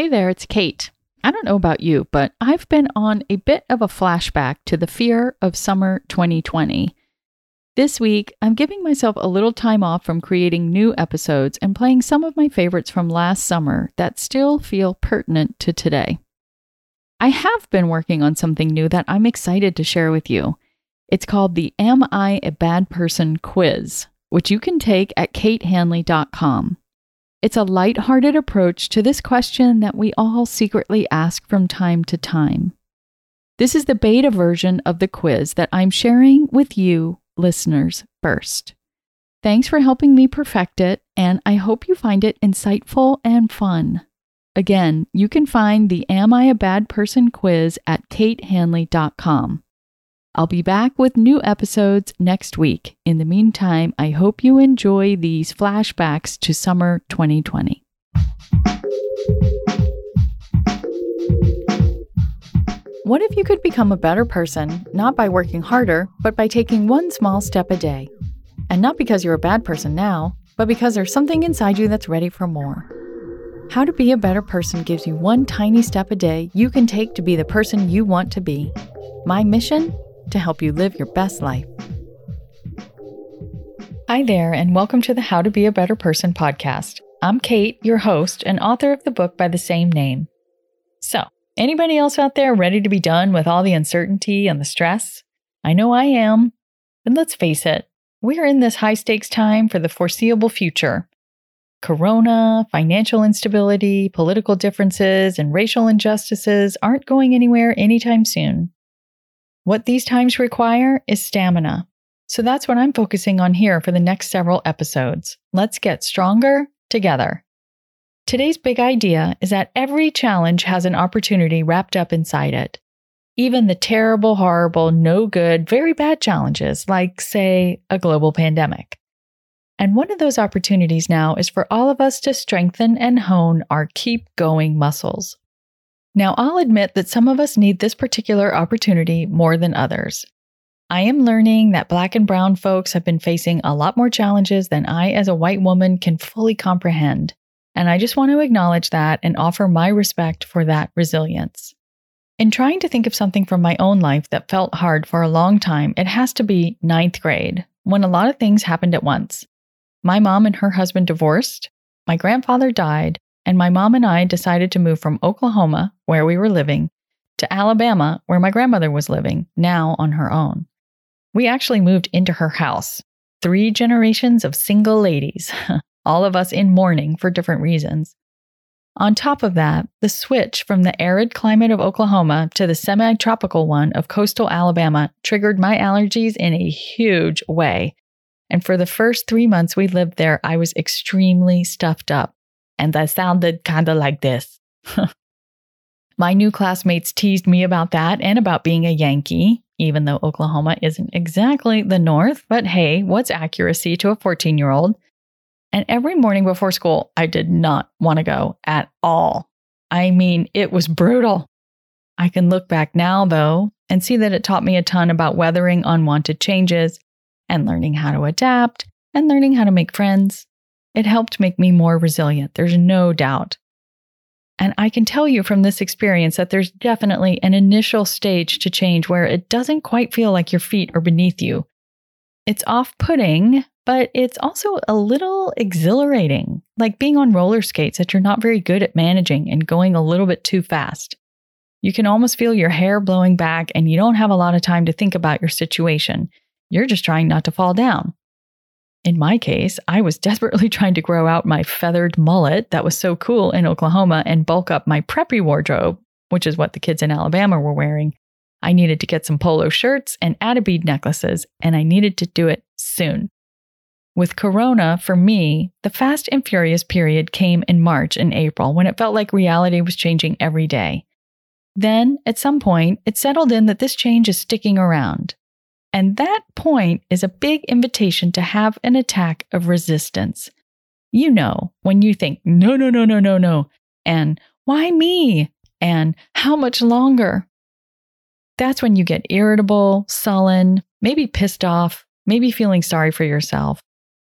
Hey there, it's Kate. I don't know about you, but I've been on a bit of a flashback to the fear of summer 2020. This week, I'm giving myself a little time off from creating new episodes and playing some of my favorites from last summer that still feel pertinent to today. I have been working on something new that I'm excited to share with you. It's called the Am I a Bad Person quiz, which you can take at katehanley.com. It's a light-hearted approach to this question that we all secretly ask from time to time. This is the beta version of the quiz that I'm sharing with you, listeners, first. Thanks for helping me perfect it, and I hope you find it insightful and fun. Again, you can find the Am I a Bad Person quiz at katehanley.com. I'll be back with new episodes next week. In the meantime, I hope you enjoy these flashbacks to summer 2020. What if you could become a better person, not by working harder, but by taking one small step a day? And not because you're a bad person now, but because there's something inside you that's ready for more. How to Be a Better Person gives you one tiny step a day you can take to be the person you want to be. My mission? To help you live your best life. Hi there, and welcome to the How to Be a Better Person podcast. I'm Kate, your host and author of the book by the same name. So, anybody else out there ready to be done with all the uncertainty and the stress? I know I am. And let's face it, we're in this high stakes time for the foreseeable future. Corona, financial instability, political differences, and racial injustices aren't going anywhere anytime soon. What these times require is stamina. So that's what I'm focusing on here for the next several episodes. Let's get stronger together. Today's big idea is that every challenge has an opportunity wrapped up inside it. Even the terrible, horrible, no good, very bad challenges, like, say, a global pandemic. And one of those opportunities now is for all of us to strengthen and hone our keep going muscles. Now, I'll admit that some of us need this particular opportunity more than others. I am learning that Black and Brown folks have been facing a lot more challenges than I, as a white woman, can fully comprehend. And I just want to acknowledge that and offer my respect for that resilience. In trying to think of something from my own life that felt hard for a long time, it has to be ninth grade, when a lot of things happened at once. My mom and her husband divorced, my grandfather died, and my mom and I decided to move from Oklahoma, where we were living, to Alabama, where my grandmother was living, now on her own. We actually moved into her house. Three generations of single ladies, all of us in mourning for different reasons. On top of that, the switch from the arid climate of Oklahoma to the semi tropical one of coastal Alabama triggered my allergies in a huge way and for the first three months we lived there, I was extremely stuffed up. And that sounded kind of like this. My new classmates teased me about that and about being a Yankee, even though Oklahoma isn't exactly the North. But hey, what's accuracy to a 14 year old? And every morning before school, I did not want to go at all. I mean, it was brutal. I can look back now, though, and see that it taught me a ton about weathering unwanted changes and learning how to adapt and learning how to make friends. It helped make me more resilient, there's no doubt. And I can tell you from this experience that there's definitely an initial stage to change where it doesn't quite feel like your feet are beneath you. It's off putting, but it's also a little exhilarating, like being on roller skates that you're not very good at managing and going a little bit too fast. You can almost feel your hair blowing back, and you don't have a lot of time to think about your situation. You're just trying not to fall down. In my case, I was desperately trying to grow out my feathered mullet that was so cool in Oklahoma and bulk up my preppy wardrobe, which is what the kids in Alabama were wearing. I needed to get some polo shirts and add a bead necklaces, and I needed to do it soon. With Corona, for me, the fast and furious period came in March and April when it felt like reality was changing every day. Then, at some point, it settled in that this change is sticking around. And that point is a big invitation to have an attack of resistance. You know, when you think, no, no, no, no, no, no, and why me? And how much longer? That's when you get irritable, sullen, maybe pissed off, maybe feeling sorry for yourself.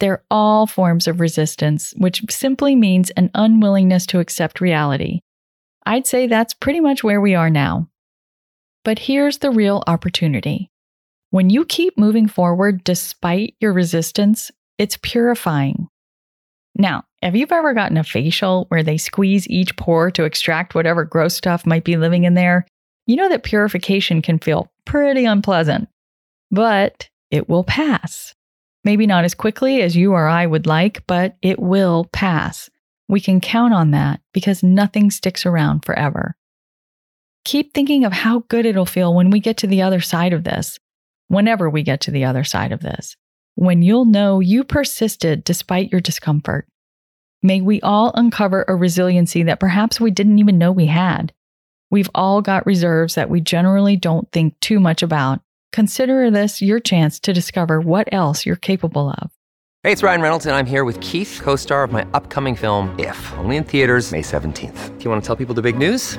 They're all forms of resistance, which simply means an unwillingness to accept reality. I'd say that's pretty much where we are now. But here's the real opportunity. When you keep moving forward despite your resistance, it's purifying. Now, have you ever gotten a facial where they squeeze each pore to extract whatever gross stuff might be living in there? You know that purification can feel pretty unpleasant, but it will pass. Maybe not as quickly as you or I would like, but it will pass. We can count on that because nothing sticks around forever. Keep thinking of how good it'll feel when we get to the other side of this whenever we get to the other side of this, when you'll know you persisted despite your discomfort. May we all uncover a resiliency that perhaps we didn't even know we had. We've all got reserves that we generally don't think too much about. Consider this your chance to discover what else you're capable of. Hey, it's Ryan Reynolds, and I'm here with Keith, co star of my upcoming film, If, only in theaters, May 17th. Do you want to tell people the big news?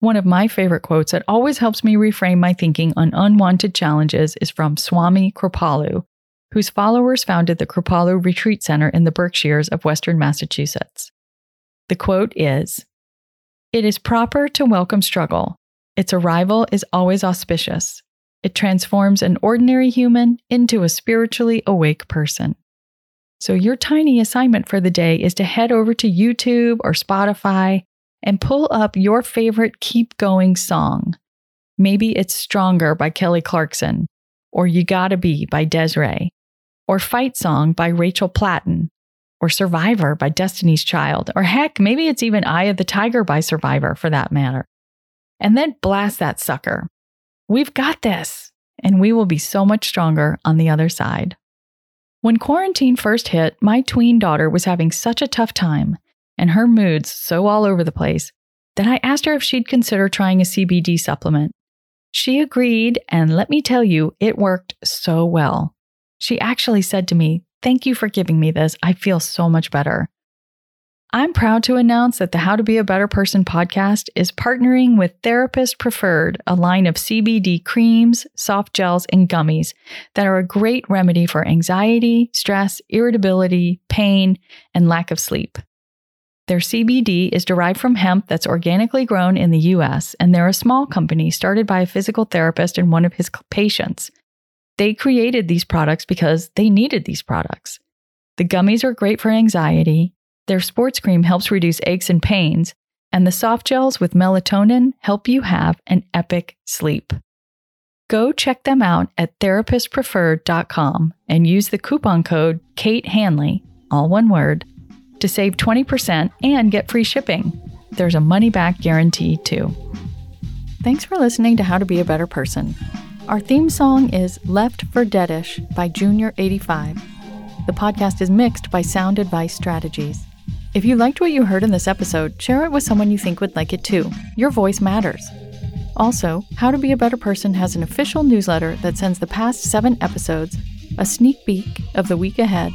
One of my favorite quotes that always helps me reframe my thinking on unwanted challenges is from Swami Kripalu, whose followers founded the Kripalu Retreat Center in the Berkshires of Western Massachusetts. The quote is It is proper to welcome struggle. Its arrival is always auspicious. It transforms an ordinary human into a spiritually awake person. So, your tiny assignment for the day is to head over to YouTube or Spotify and pull up your favorite Keep Going song. Maybe it's Stronger by Kelly Clarkson, or You Gotta Be by Des'ree, or Fight Song by Rachel Platten, or Survivor by Destiny's Child, or heck, maybe it's even Eye of the Tiger by Survivor for that matter. And then blast that sucker. We've got this, and we will be so much stronger on the other side. When quarantine first hit, my tween daughter was having such a tough time and her moods so all over the place that I asked her if she'd consider trying a CBD supplement. She agreed, and let me tell you, it worked so well. She actually said to me, Thank you for giving me this. I feel so much better. I'm proud to announce that the How to Be a Better Person podcast is partnering with Therapist Preferred, a line of CBD creams, soft gels, and gummies that are a great remedy for anxiety, stress, irritability, pain, and lack of sleep. Their CBD is derived from hemp that's organically grown in the US, and they're a small company started by a physical therapist and one of his patients. They created these products because they needed these products. The gummies are great for anxiety, their sports cream helps reduce aches and pains, and the soft gels with melatonin help you have an epic sleep. Go check them out at therapistpreferred.com and use the coupon code Kate Hanley, all one word, to save 20% and get free shipping. There's a money back guarantee too. Thanks for listening to How to Be a Better Person. Our theme song is Left for Deadish by Junior85. The podcast is mixed by Sound Advice Strategies. If you liked what you heard in this episode, share it with someone you think would like it too. Your voice matters. Also, How to Be a Better Person has an official newsletter that sends the past seven episodes, a sneak peek of the week ahead,